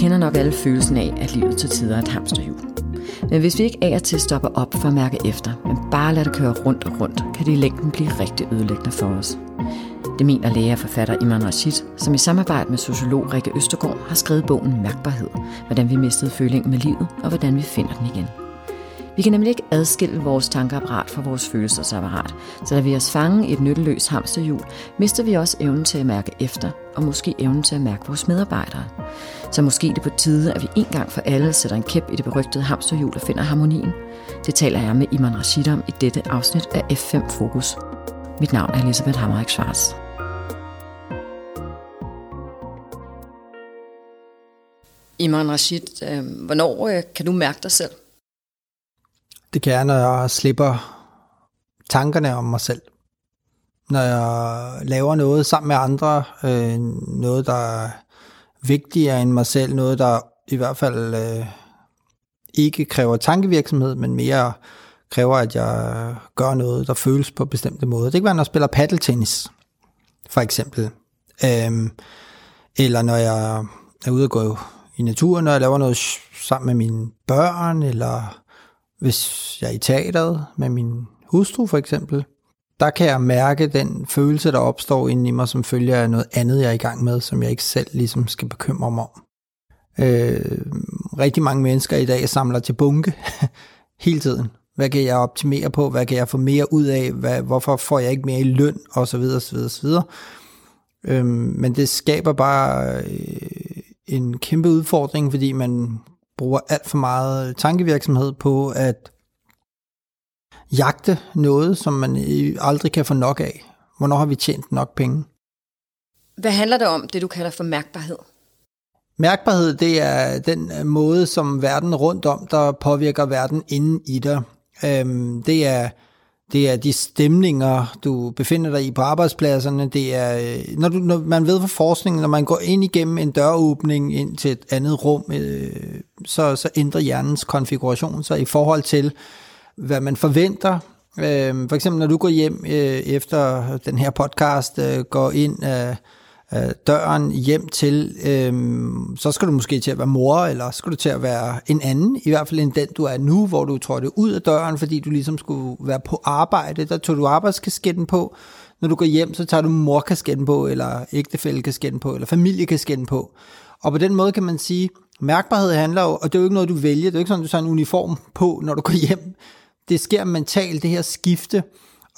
kender nok alle følelsen af, at livet til tider er et hamsterhjul. Men hvis vi ikke af og til stopper op for at mærke efter, men bare lader det køre rundt og rundt, kan det i længden blive rigtig ødelæggende for os. Det mener læge og forfatter Iman Rashid, som i samarbejde med sociolog Rikke Østergaard har skrevet bogen Mærkbarhed, hvordan vi mistede følingen med livet og hvordan vi finder den igen. Vi kan nemlig ikke adskille vores tankeapparat fra vores følelsesapparat, så da vi os fange i et nytteløst hamsterhjul, mister vi også evnen til at mærke efter, og måske evnen til at mærke vores medarbejdere. Så måske er det på tide, at vi en gang for alle sætter en kæp i det berygtede hamsterhjul og finder harmonien. Det taler jeg med Iman Rashid om i dette afsnit af F5 Fokus. Mit navn er Elisabeth Hammerik Schwarz. Iman Rashid, øh, hvornår øh, kan du mærke dig selv? Det kan jeg, når jeg slipper tankerne om mig selv. Når jeg laver noget sammen med andre, øh, noget der er vigtigere end mig selv, noget der i hvert fald øh, ikke kræver tankevirksomhed, men mere kræver, at jeg gør noget, der føles på bestemte måder. Det kan være, når jeg spiller paddeltennis, for eksempel. Øhm, eller når jeg er ude og gå i naturen, når jeg laver noget sammen med mine børn, eller hvis jeg er i teateret med min hustru for eksempel, der kan jeg mærke den følelse, der opstår inde i mig, som følger af noget andet, jeg er i gang med, som jeg ikke selv ligesom skal bekymre mig om. Øh, rigtig mange mennesker i dag samler til bunke hele tiden. Hvad kan jeg optimere på? Hvad kan jeg få mere ud af? Hvad, hvorfor får jeg ikke mere i løn? Og så videre, så videre, så videre. Øh, men det skaber bare øh, en kæmpe udfordring, fordi man bruger alt for meget tankevirksomhed på at jagte noget, som man aldrig kan få nok af. Hvornår har vi tjent nok penge? Hvad handler det om, det du kalder for mærkbarhed? Mærkbarhed, det er den måde, som verden rundt om, der påvirker verden inden i dig. Øhm, det er det er de stemninger, du befinder dig i på arbejdspladserne. Det er, øh, når, du, når man ved fra forskningen, når man går ind igennem en døråbning ind til et andet rum, øh, så, så ændrer hjernens konfiguration sig i forhold til, hvad man forventer. Øh, for eksempel, når du går hjem øh, efter den her podcast, øh, går ind... Øh, øh, døren hjem til, øh, så skal du måske til at være mor, eller skal du til at være en anden, i hvert fald end den du er nu, hvor du trådte ud af døren, fordi du ligesom skulle være på arbejde. Der tog du arbejdskasketten på. Når du går hjem, så tager du morkasketten på, eller ægtefællekasketten på, eller familiekasketten på. Og på den måde kan man sige, mærkbarhed handler jo, og det er jo ikke noget, du vælger, det er jo ikke sådan, du tager en uniform på, når du går hjem. Det sker mentalt, det her skifte,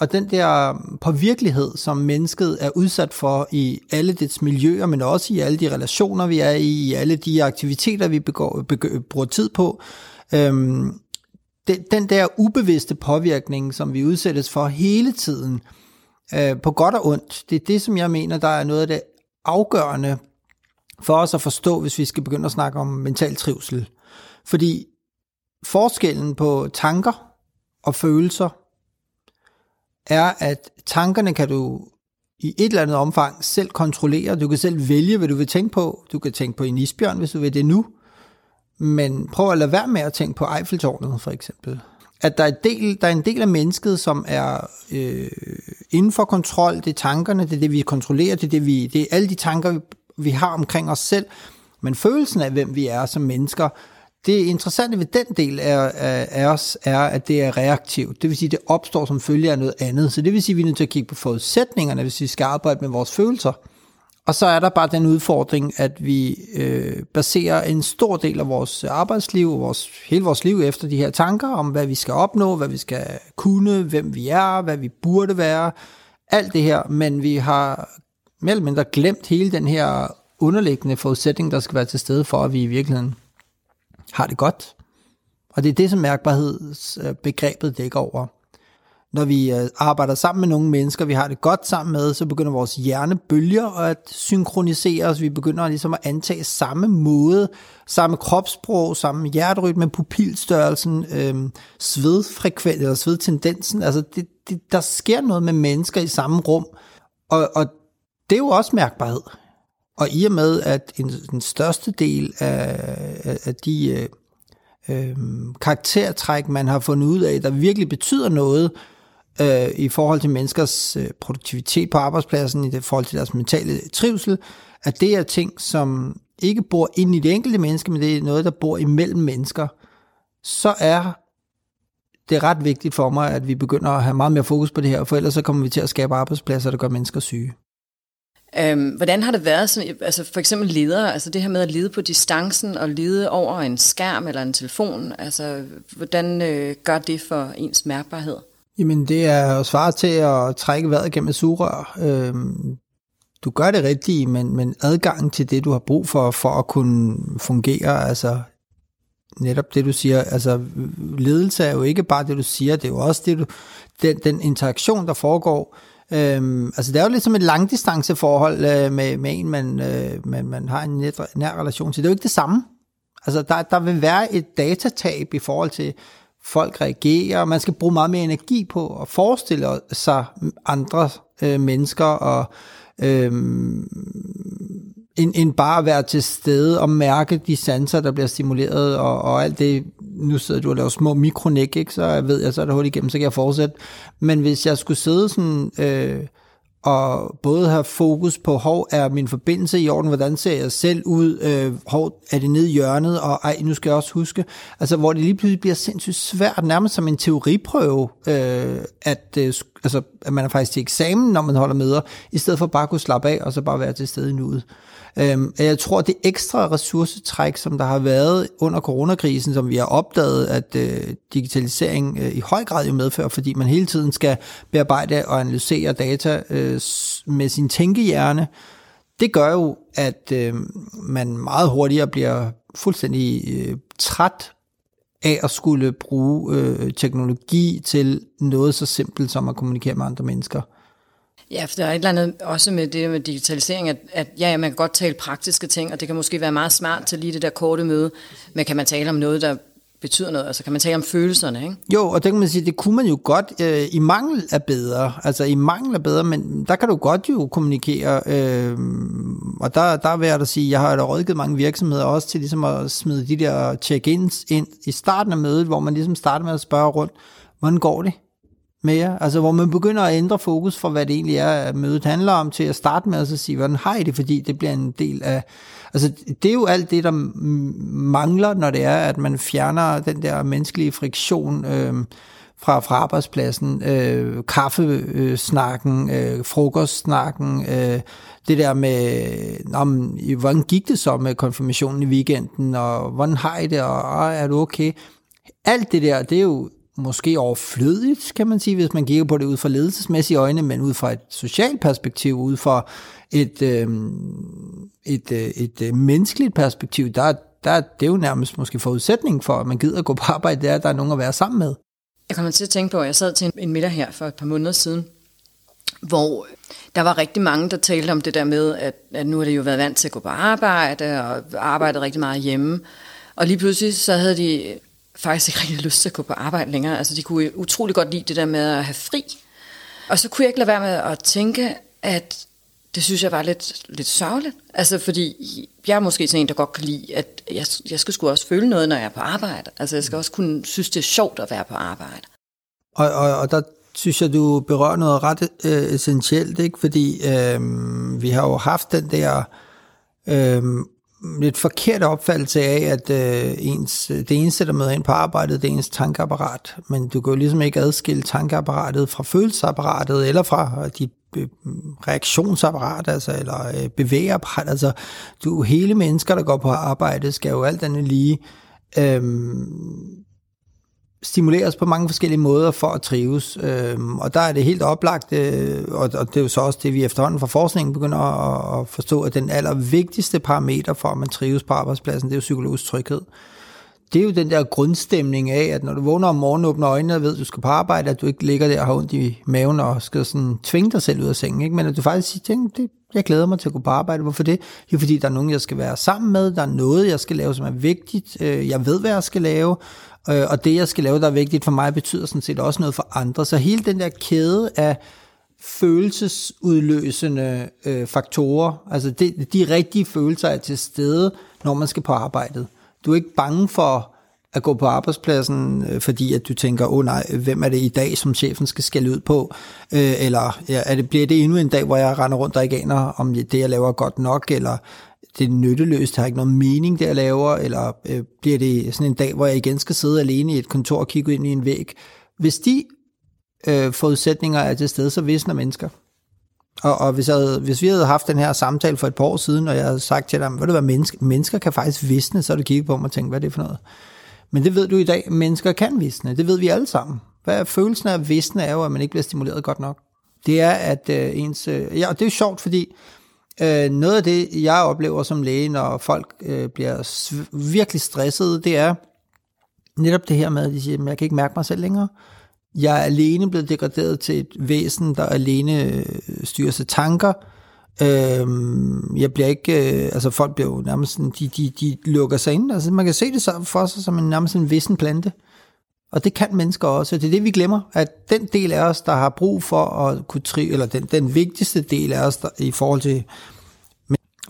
og den der påvirkelighed, som mennesket er udsat for i alle dets miljøer, men også i alle de relationer, vi er i, i alle de aktiviteter, vi begår, begår, bruger tid på, øhm, den, den der ubevidste påvirkning, som vi udsættes for hele tiden, øh, på godt og ondt, det er det, som jeg mener, der er noget af det afgørende for os at forstå, hvis vi skal begynde at snakke om mental trivsel. Fordi forskellen på tanker og følelser er, at tankerne kan du i et eller andet omfang selv kontrollere. Du kan selv vælge, hvad du vil tænke på. Du kan tænke på en isbjørn, hvis du vil det nu. Men prøv at lade være med at tænke på Eiffeltårnet, for eksempel. At der er, del, der er en del af mennesket, som er øh, inden for kontrol. Det er tankerne, det er det, vi kontrollerer. Det er, det, vi, det er alle de tanker, vi har omkring os selv. Men følelsen af, hvem vi er som mennesker, det interessante ved den del af, af, af os er, at det er reaktivt. Det vil sige, at det opstår som følge af noget andet. Så det vil sige, at vi er nødt til at kigge på forudsætningerne, hvis vi skal arbejde med vores følelser. Og så er der bare den udfordring, at vi øh, baserer en stor del af vores arbejdsliv, vores, hele vores liv efter de her tanker om, hvad vi skal opnå, hvad vi skal kunne, hvem vi er, hvad vi burde være, alt det her, men vi har mere eller mindre glemt hele den her underliggende forudsætning, der skal være til stede for, at vi i virkeligheden har det godt. Og det er det, som mærkbarhedsbegrebet dækker over. Når vi øh, arbejder sammen med nogle mennesker, vi har det godt sammen med, så begynder vores hjernebølger at synkronisere os. Vi begynder ligesom at antage samme måde, samme kropssprog, samme hjerterytme, pupilstørrelsen, øh, svedfrekvens eller svedtendensen. Altså det, det, der sker noget med mennesker i samme rum, og, og det er jo også mærkbarhed. Og i og med, at en, den største del af, af, af de øh, øh, karaktertræk, man har fundet ud af, der virkelig betyder noget øh, i forhold til menneskers øh, produktivitet på arbejdspladsen, i det forhold til deres mentale trivsel, at det er ting, som ikke bor ind i det enkelte menneske, men det er noget, der bor imellem mennesker, så er det ret vigtigt for mig, at vi begynder at have meget mere fokus på det her, for ellers så kommer vi til at skabe arbejdspladser, der gør mennesker syge. Øhm, hvordan har det været, sådan, altså for eksempel ledere, altså det her med at lede på distancen og lede over en skærm eller en telefon, altså hvordan øh, gør det for ens mærkbarhed? Jamen det er jo svare til at trække vejret gennem et sugerør. Øhm, du gør det rigtigt, men, men adgangen til det, du har brug for, for at kunne fungere, altså netop det, du siger, altså ledelse er jo ikke bare det, du siger, det er jo også det, du, den, den interaktion, der foregår. Øhm, altså det er jo lidt som et langdistanceforhold øh, med, med en, man, øh, man, man har en nær, nær relation til. Det er jo ikke det samme. Altså der, der vil være et datatab i forhold til, folk reagerer, man skal bruge meget mere energi på at forestille sig andre øh, mennesker og øh, end, end bare at være til stede og mærke de sanser, der bliver stimuleret, og, og alt det, nu sidder du og laver små mikronik, ikke? så ved jeg, så er det hul igennem, så kan jeg fortsætte. Men hvis jeg skulle sidde sådan, øh, og både have fokus på, hvor er min forbindelse i orden, hvordan ser jeg selv ud, øh, hvor er det nede i hjørnet, og ej, nu skal jeg også huske, altså hvor det lige pludselig bliver sindssygt svært, nærmest som en teoriprøve, øh, at, øh, altså, at man er faktisk til eksamen, når man holder møder, i stedet for bare at kunne slappe af, og så bare være til stede i nuet. Øhm, jeg tror, det ekstra ressourcetræk, som der har været under coronakrisen, som vi har opdaget, at øh, digitalisering øh, i høj grad jo medfører, fordi man hele tiden skal bearbejde og analysere data øh, med sin tænkehjerne, det gør jo, at øh, man meget hurtigere bliver fuldstændig øh, træt af at skulle bruge øh, teknologi til noget så simpelt som at kommunikere med andre mennesker. Ja, for der er et eller andet også med det med digitalisering, at, at ja, man kan godt tale praktiske ting, og det kan måske være meget smart til lige det der korte møde, men kan man tale om noget, der betyder noget? Altså kan man tale om følelserne, ikke? Jo, og det kan man sige, det kunne man jo godt. Øh, I mangel er bedre, altså i mangel er bedre, men der kan du godt jo kommunikere. Øh, og der, der vil jeg da sige, jeg har da rådgivet mange virksomheder også til ligesom at smide de der check-ins ind i starten af mødet, hvor man ligesom starter med at spørge rundt, hvordan går det? Mere, altså hvor man begynder at ændre fokus fra, hvad det egentlig er, at mødet handler om, til at starte med at så sige, hvordan har I det, fordi det bliver en del af, altså det er jo alt det, der mangler, når det er, at man fjerner den der menneskelige friktion øh, fra, fra arbejdspladsen, øh, kaffesnakken, øh, øh, frokostsnakken, øh, det der med, om, hvordan gik det så med konfirmationen i weekenden, og hvordan har I det, og er du okay? Alt det der, det er jo måske overflødigt, kan man sige, hvis man kigger på det ud fra ledelsesmæssige øjne, men ud fra et socialt perspektiv, ud fra et, øh, et, øh, et, øh, menneskeligt perspektiv, der, der det er jo nærmest måske forudsætning for, at man gider at gå på arbejde, det er, at der er nogen at være sammen med. Jeg kommer til at tænke på, at jeg sad til en middag her for et par måneder siden, hvor der var rigtig mange, der talte om det der med, at, at nu har det jo været vant til at gå på arbejde, og arbejdet rigtig meget hjemme. Og lige pludselig så havde de faktisk ikke rigtig lyst til at gå på arbejde længere. Altså, de kunne utrolig godt lide det der med at have fri. Og så kunne jeg ikke lade være med at tænke, at det synes jeg var lidt, lidt sørgeligt. Altså, fordi jeg er måske sådan en, der godt kan lide, at jeg, jeg skal sgu også føle noget, når jeg er på arbejde. Altså, jeg skal også kunne synes, det er sjovt at være på arbejde. Og, og, og der synes jeg, du berører noget ret øh, essentielt, ikke? Fordi øh, vi har jo haft den der øh, lidt forkert opfattelse af, at øh, ens, øh, det eneste, der møder ind på arbejdet, det er ens tankeapparat. Men du kan jo ligesom ikke adskille tankeapparatet fra følelsesapparatet, eller fra øh, dit øh, reaktionsapparat, altså, eller øh, bevægeapparat. Altså, du, hele mennesker, der går på arbejde, skal jo alt andet lige øh, stimuleres på mange forskellige måder for at trives. Øhm, og der er det helt oplagt, øh, og, og det er jo så også det, vi efterhånden fra forskningen begynder at, at forstå, at den allervigtigste parameter for, at man trives på arbejdspladsen, det er jo psykologisk tryghed. Det er jo den der grundstemning af, at når du vågner om morgenen, åbner øjnene og ved, at du skal på arbejde, at du ikke ligger der og har ondt i maven og skal sådan tvinge dig selv ud af sengen, ikke? men at du faktisk siger, det, jeg glæder mig til at gå på arbejde. Hvorfor det? Det er fordi, der er nogen, jeg skal være sammen med, der er noget, jeg skal lave, som er vigtigt, øh, jeg ved, hvad jeg skal lave, øh, og det, jeg skal lave, der er vigtigt for mig, betyder sådan set også noget for andre. Så hele den der kæde af følelsesudløsende øh, faktorer, altså det, de rigtige følelser er til stede, når man skal på arbejdet. Du er ikke bange for at gå på arbejdspladsen, øh, fordi at du tænker, åh oh, nej, hvem er det i dag, som chefen skal skælde ud på? Øh, eller ja, er det, bliver det endnu en dag, hvor jeg render rundt og ikke aner, om det, jeg laver godt nok? Eller det er nytteløst, har ikke nogen mening, det jeg laver, eller øh, bliver det sådan en dag, hvor jeg igen skal sidde alene i et kontor og kigge ind i en væg. Hvis de øh, forudsætninger er til stede, så visner mennesker. Og, og hvis, jeg havde, hvis vi havde haft den her samtale for et par år siden, og jeg havde sagt til dig, hvad det var, mennesker, mennesker kan faktisk visne, så har du kigget på mig og tænkt, hvad er det for noget? Men det ved du i dag, mennesker kan visne. Det ved vi alle sammen. Hvad er følelsen af visne er jo, at man ikke bliver stimuleret godt nok. Det er, at øh, ens... Øh, ja, og det er jo sjovt, fordi øh, noget af det, jeg oplever som læge, når folk øh, bliver virkelig stressede, det er netop det her med, at de siger, at jeg kan ikke mærke mig selv længere. Jeg er alene blevet degraderet til et væsen, der alene øh, styrer sig tanker. Øhm, jeg bliver ikke, øh, altså folk bliver jo nærmest sådan, de, de, de lukker sig ind. Altså man kan se det for sig som en nærmest en vissen plante. Og det kan mennesker også. Det er det, vi glemmer, at den del af os, der har brug for at kunne tri, eller den, den vigtigste del af os der, i forhold til,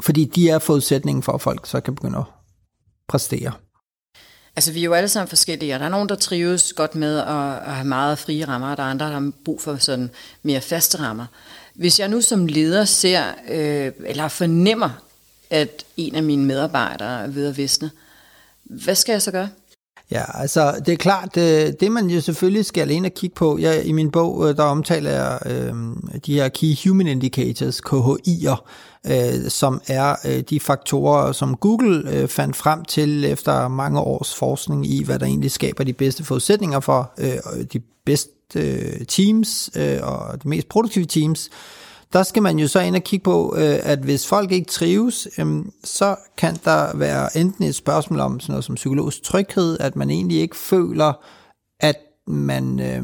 fordi de er forudsætningen for, at folk så kan begynde at præstere. Altså, vi er jo alle sammen forskellige, og der er nogen, der trives godt med at, at have meget frie rammer, og der er andre, der har brug for sådan mere faste rammer. Hvis jeg nu som leder ser, øh, eller fornemmer, at en af mine medarbejdere er ved at visne, hvad skal jeg så gøre? Ja, altså det er klart, det, det man jo selvfølgelig skal alene kigge på, jeg, i min bog, øh, der omtaler jeg øh, de her Key Human Indicators, KHI'er, øh, som er øh, de faktorer, som Google øh, fandt frem til efter mange års forskning i, hvad der egentlig skaber de bedste forudsætninger for øh, de bedste øh, teams øh, og de mest produktive teams. Der skal man jo så ind og kigge på, øh, at hvis folk ikke trives, øh, så kan der være enten et spørgsmål om sådan noget som psykologisk tryghed, at man egentlig ikke føler, at man... Øh,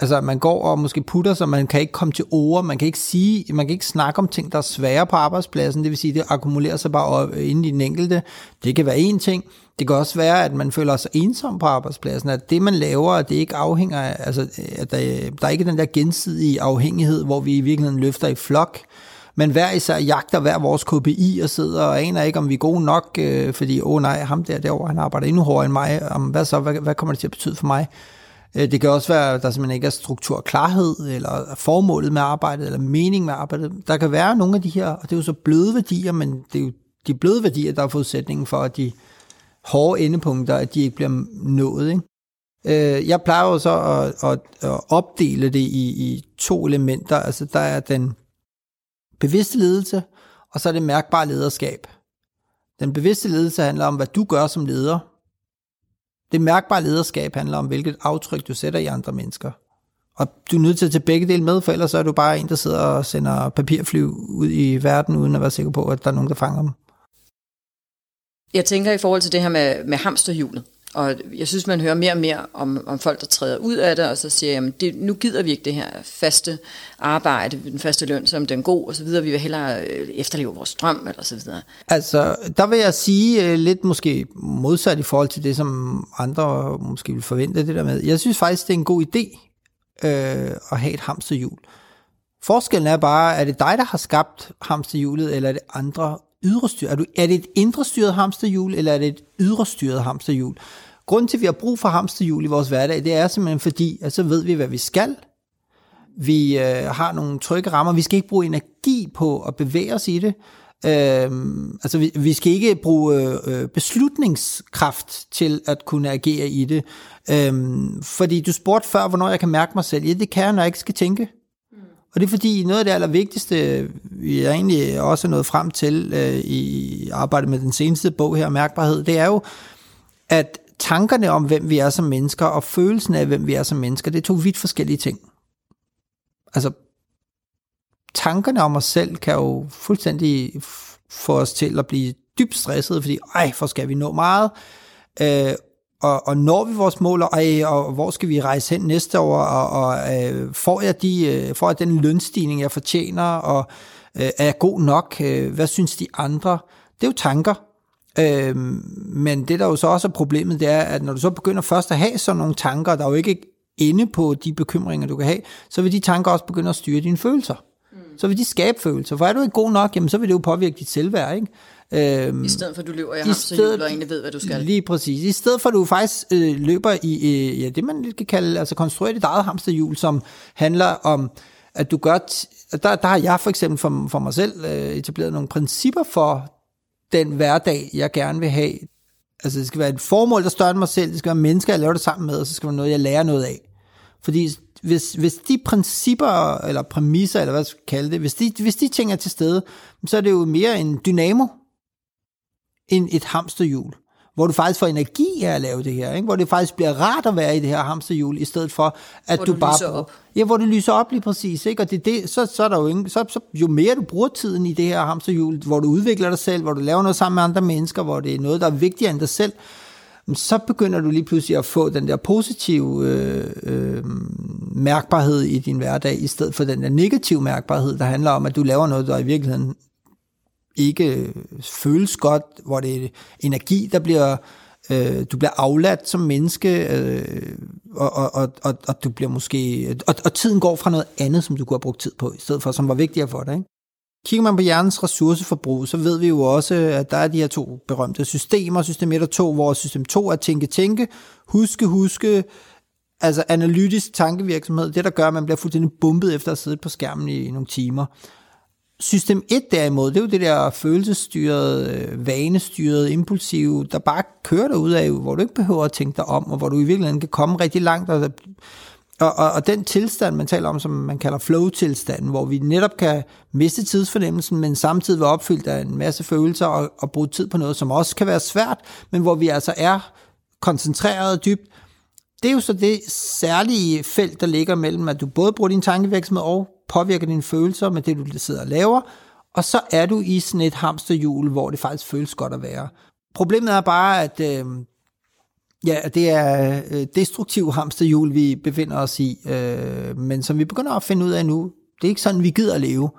Altså, man går og måske putter sig, man kan ikke komme til ord, man kan ikke sige, man kan ikke snakke om ting, der er svære på arbejdspladsen, det vil sige, det akkumulerer sig bare op inde i den enkelte. Det kan være en ting. Det kan også være, at man føler sig ensom på arbejdspladsen, at det, man laver, det ikke afhænger af, altså, at der, der er ikke den der gensidige afhængighed, hvor vi i virkeligheden løfter i flok, men hver især jagter hver vores KPI og sidder og aner ikke, om vi er gode nok, øh, fordi, åh oh, nej, ham der derovre, han arbejder endnu hårdere end mig, om, hvad så, hvad, hvad kommer det til at betyde for mig? Øh, det kan også være, at der simpelthen ikke er struktur og klarhed, eller formålet med arbejdet, eller mening med arbejdet. Der kan være nogle af de her, og det er jo så bløde værdier, men det er jo de bløde værdier, der er forudsætningen for, at de hårde endepunkter, at de ikke bliver nået. Ikke? Øh, jeg plejer jo så at, at, at opdele det i, i to elementer. Altså der er den bevidste ledelse, og så er det mærkbare lederskab. Den bevidste ledelse handler om, hvad du gør som leder, det mærkbare lederskab handler om, hvilket aftryk du sætter i andre mennesker. Og du er nødt til at tage begge dele med, for ellers er du bare en, der sidder og sender papirflyv ud i verden, uden at være sikker på, at der er nogen, der fanger dem. Jeg tænker i forhold til det her med, med hamsterhjulet. Og jeg synes, man hører mere og mere om, om folk, der træder ud af det, og så siger, jamen, det, nu gider vi ikke det her faste arbejde, den faste løn, som den er god, og så videre. Vi vil hellere øh, efterleve vores drøm, eller så videre. Altså, der vil jeg sige øh, lidt måske modsat i forhold til det, som andre måske vil forvente det der med. Jeg synes faktisk, det er en god idé øh, at have et hamsterhjul. Forskellen er bare, er det dig, der har skabt hamsterhjulet, eller er det andre ydre styr? Er, du, er det et indre styret hamsterhjul, eller er det et ydre styret hamsterhjul? Grunden til, at vi har brug for hamsterhjul i vores hverdag, det er simpelthen fordi, at så ved vi, hvad vi skal. Vi øh, har nogle trygge rammer. Vi skal ikke bruge energi på at bevæge os i det. Øh, altså, vi, vi skal ikke bruge øh, øh, beslutningskraft til at kunne agere i det. Øh, fordi du spurgte før, hvornår jeg kan mærke mig selv. Ja, det kan jeg, når jeg ikke skal tænke. Og det er fordi noget af det allervigtigste, vi er egentlig også nået frem til øh, i arbejdet med den seneste bog her, Mærkbarhed, det er jo, at tankerne om, hvem vi er som mennesker, og følelsen af, hvem vi er som mennesker, det er to vidt forskellige ting. Altså, tankerne om os selv kan jo fuldstændig få os til at blive dybt stresset, fordi, ej, for skal vi nå meget, øh, og, og når vi vores mål, og, og hvor skal vi rejse hen næste år, og, og øh, får, jeg de, øh, får jeg den lønstigning, jeg fortjener, og øh, er jeg god nok, øh, hvad synes de andre? Det er jo tanker. Øh, men det der jo så også er problemet, det er, at når du så begynder først at have sådan nogle tanker, der er jo ikke inde på de bekymringer, du kan have, så vil de tanker også begynde at styre dine følelser. Mm. Så vil de skabe følelser. For er du ikke god nok, jamen, så vil det jo påvirke dit selvværd. Ikke? Øhm, I stedet for, at du løber i hamsterhjul og egentlig ved, hvad du skal. Lige præcis. I stedet for, at du faktisk øh, løber i øh, ja, det, man kan kalde altså konstruere dit eget hamsterhjul, som handler om, at du gør der, der har jeg for eksempel for, for mig selv øh, etableret nogle principper for den hverdag, jeg gerne vil have. Altså det skal være et formål, der større end mig selv, det skal være mennesker, jeg laver det sammen med, og så skal være noget, jeg lærer noget af. Fordi hvis, hvis de principper, eller præmisser, eller hvad skal kalde det, hvis de, hvis de ting er til stede, så er det jo mere en dynamo, end et hamsterhjul hvor du faktisk får energi af at lave det her, ikke? hvor det faktisk bliver rart at være i det her hamsterhjul, i stedet for, at hvor du, du bare... lyser op. Ja, hvor det lyser op lige præcis, ikke? og det, det, så, så er der jo ingen, så, så, jo mere du bruger tiden i det her hamsterhjul, hvor du udvikler dig selv, hvor du laver noget sammen med andre mennesker, hvor det er noget, der er vigtigere end dig selv, så begynder du lige pludselig at få den der positive øh, øh, mærkbarhed i din hverdag, i stedet for den der negative mærkbarhed, der handler om, at du laver noget, der i virkeligheden ikke øh, føles godt, hvor det er energi, der bliver, øh, du bliver afladt som menneske, øh, og, og, og, og og du bliver måske, og, og tiden går fra noget andet, som du kunne have brugt tid på, i stedet for, som var vigtigere for dig. Ikke? Kigger man på hjernens ressourceforbrug, så ved vi jo også, at der er de her to berømte systemer, system 1 og 2, hvor system 2 er tænke-tænke, huske-huske, altså analytisk tankevirksomhed, det der gør, at man bliver fuldstændig bumpet efter at sidde på skærmen i nogle timer. System 1 derimod, det er jo det der følelsesstyrede, øh, vanestyrede, impulsive, der bare kører dig ud af, hvor du ikke behøver at tænke dig om, og hvor du i virkeligheden kan komme rigtig langt. Og, og, og, og den tilstand, man taler om, som man kalder flow-tilstanden, hvor vi netop kan miste tidsfornemmelsen, men samtidig være opfyldt af en masse følelser og, og bruge tid på noget, som også kan være svært, men hvor vi altså er koncentreret dybt, det er jo så det særlige felt, der ligger mellem, at du både bruger din tankevirksomhed og påvirker dine følelser med det, du sidder og laver, og så er du i sådan et hamsterhjul, hvor det faktisk føles godt at være. Problemet er bare, at øh, ja, det er øh, destruktiv hamsterhjul, vi befinder os i, øh, men som vi begynder at finde ud af nu, det er ikke sådan, vi gider at leve.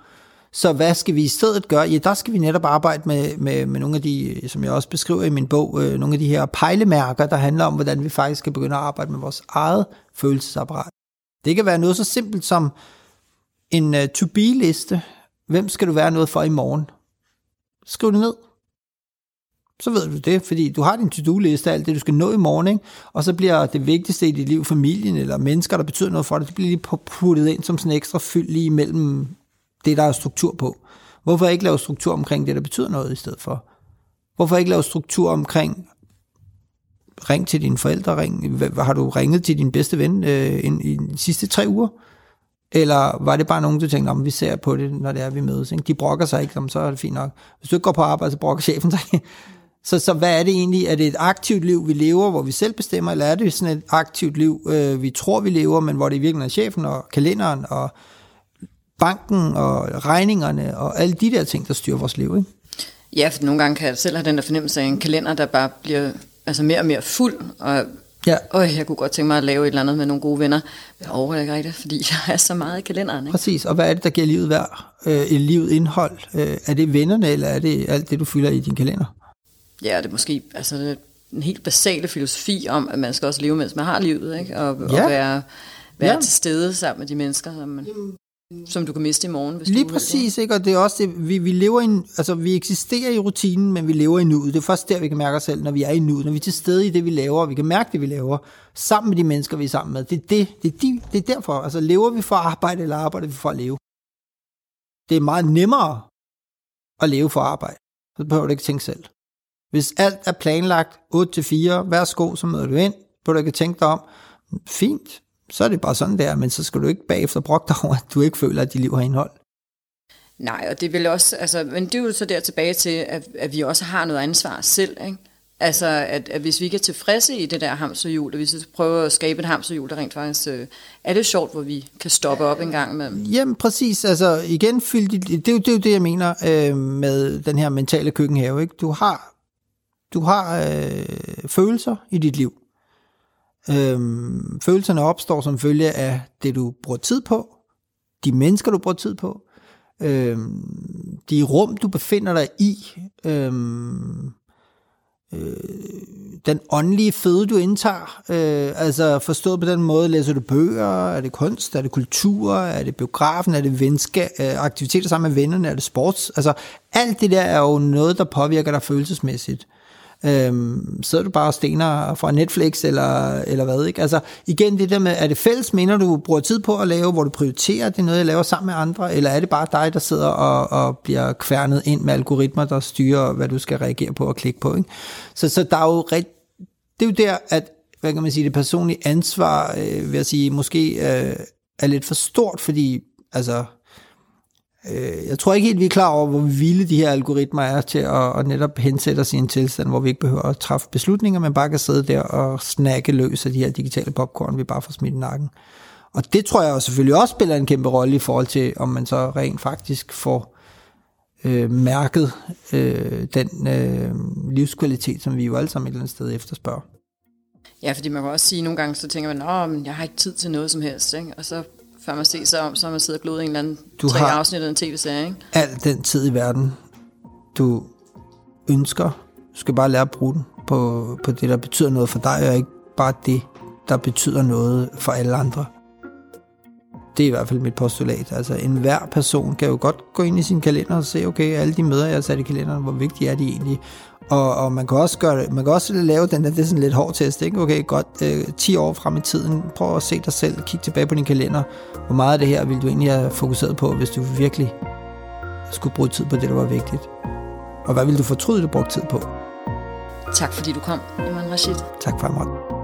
Så hvad skal vi i stedet gøre? Ja, der skal vi netop arbejde med, med, med nogle af de, som jeg også beskriver i min bog, øh, nogle af de her pejlemærker, der handler om, hvordan vi faktisk skal begynde at arbejde med vores eget følelsesapparat. Det kan være noget så simpelt som en uh, to-be-liste. Hvem skal du være noget for i morgen? Skriv det ned. Så ved du det, fordi du har din to-do-liste af alt det, du skal nå i morgen, ikke? og så bliver det vigtigste i dit liv, familien eller mennesker, der betyder noget for dig, det bliver lige puttet ind som sådan en ekstra fyld lige imellem det, der er struktur på. Hvorfor ikke lave struktur omkring det, der betyder noget i stedet for? Hvorfor ikke lave struktur omkring ring til dine forældre, ring, har du ringet til din bedste ven øh, i de sidste tre uger? Eller var det bare nogen, du tænkte, om vi ser på det, når det er, vi mødes? Ikke? De brokker sig ikke, så er det fint nok. Hvis du ikke går på arbejde, så brokker chefen sig Så, så hvad er det egentlig? Er det et aktivt liv, vi lever, hvor vi selv bestemmer, eller er det sådan et aktivt liv, øh, vi tror, vi lever, men hvor det i virkeligheden er chefen og kalenderen og banken og regningerne og alle de der ting, der styrer vores liv, ikke? Ja, for nogle gange kan jeg selv have den der fornemmelse af en kalender, der bare bliver altså mere og mere fuld, og Ja. Og jeg kunne godt tænke mig at lave et eller andet med nogle gode venner. Jeg overgår ikke rigtigt, fordi jeg er så meget i kalenderen. Ikke? Præcis, og hvad er det, der giver livet værd? Øh, et livet indhold? Øh, er det vennerne, eller er det alt det, du fylder i din kalender? Ja, det er måske altså, en helt basale filosofi om, at man skal også leve, mens man har livet, ikke? Og, ja. og være, være ja. til stede sammen med de mennesker, som man, som du kan miste i morgen. Hvis Lige du præcis, ikke? og det er også det, vi, vi lever i, altså vi eksisterer i rutinen, men vi lever i nuet. Det er først der, vi kan mærke os selv, når vi er i nuet, når vi er til stede i det, vi laver, og vi kan mærke det, vi laver, sammen med de mennesker, vi er sammen med. Det er, det, det, er, de, det er derfor, altså lever vi for at arbejde, eller arbejder vi for at leve? Det er meget nemmere at leve for at arbejde. Så behøver du ikke tænke selv. Hvis alt er planlagt 8-4, værsgo, så møder du ind, behøver du ikke tænke dig om. Fint, så er det bare sådan der, men så skal du ikke bagefter brokke dig over, at du ikke føler, at dit liv har indhold. Nej, og det vil også, altså, men det er jo så der tilbage til, at, at vi også har noget ansvar selv, ikke? Altså, at, at hvis vi ikke er tilfredse i det der hamsterhjul, og hvis vi prøver at skabe et hamsterhjul, der rent faktisk øh, er det sjovt, hvor vi kan stoppe op en gang med. Jamen, præcis. Altså, igen, det, det, er jo, det er det, jeg mener øh, med den her mentale køkkenhave. Ikke? Du har, du har øh, følelser i dit liv. Øhm, følelserne opstår som følge af det, du bruger tid på, de mennesker, du bruger tid på, øhm, de rum, du befinder dig i, øhm, øh, den åndelige føde, du indtager, øh, altså forstået på den måde, læser du bøger, er det kunst, er det kultur, er det biografen, er det venskab, øh, aktiviteter sammen med vennerne, er det sports, altså alt det der er jo noget, der påvirker dig følelsesmæssigt. Øhm, sidder du bare og stener fra Netflix eller, eller hvad, ikke? Altså igen det der med, er det fælles minder, du bruger tid på at lave, hvor du prioriterer, det er noget, jeg laver sammen med andre, eller er det bare dig, der sidder og, og bliver kværnet ind med algoritmer, der styrer, hvad du skal reagere på og klikke på, ikke? Så, så der er jo ret, det er jo der, at hvad kan man sige, det personlige ansvar, øh, vil jeg sige, måske øh, er lidt for stort, fordi altså, øh, jeg tror ikke helt, vi er klar over, hvor vilde de her algoritmer er til at, at netop hensætte os i en tilstand, hvor vi ikke behøver at træffe beslutninger, men bare kan sidde der og snakke løs af de her digitale popcorn, vi bare får smidt i nakken. Og det tror jeg selvfølgelig også spiller en kæmpe rolle i forhold til, om man så rent faktisk får øh, mærket øh, den øh, livskvalitet, som vi jo alle sammen et eller andet sted efterspørger. Ja, fordi man kan også sige, at nogle gange så tænker man, at jeg har ikke tid til noget som helst, ikke? og så før man ser sig om, så man siddet og glodet en eller anden du tre har afsnit af en tv-serie. Ikke? al den tid i verden, du ønsker. Du skal bare lære at bruge den på, på det, der betyder noget for dig, og ikke bare det, der betyder noget for alle andre. Det er i hvert fald mit postulat. Altså, enhver person kan jo godt gå ind i sin kalender og se, okay, alle de møder, jeg har sat i kalenderen, hvor vigtige er de egentlig? Og, og man kan også gøre det, man kan også lave den der, det er sådan lidt hård test, ikke? Okay, godt, øh, 10 år frem i tiden, prøv at se dig selv, kig tilbage på din kalender. Hvor meget af det her vil du egentlig have fokuseret på, hvis du virkelig skulle bruge tid på det, der var vigtigt? Og hvad vil du fortryde, du brugte tid på? Tak fordi du kom, Iman Rashid. Tak for mig.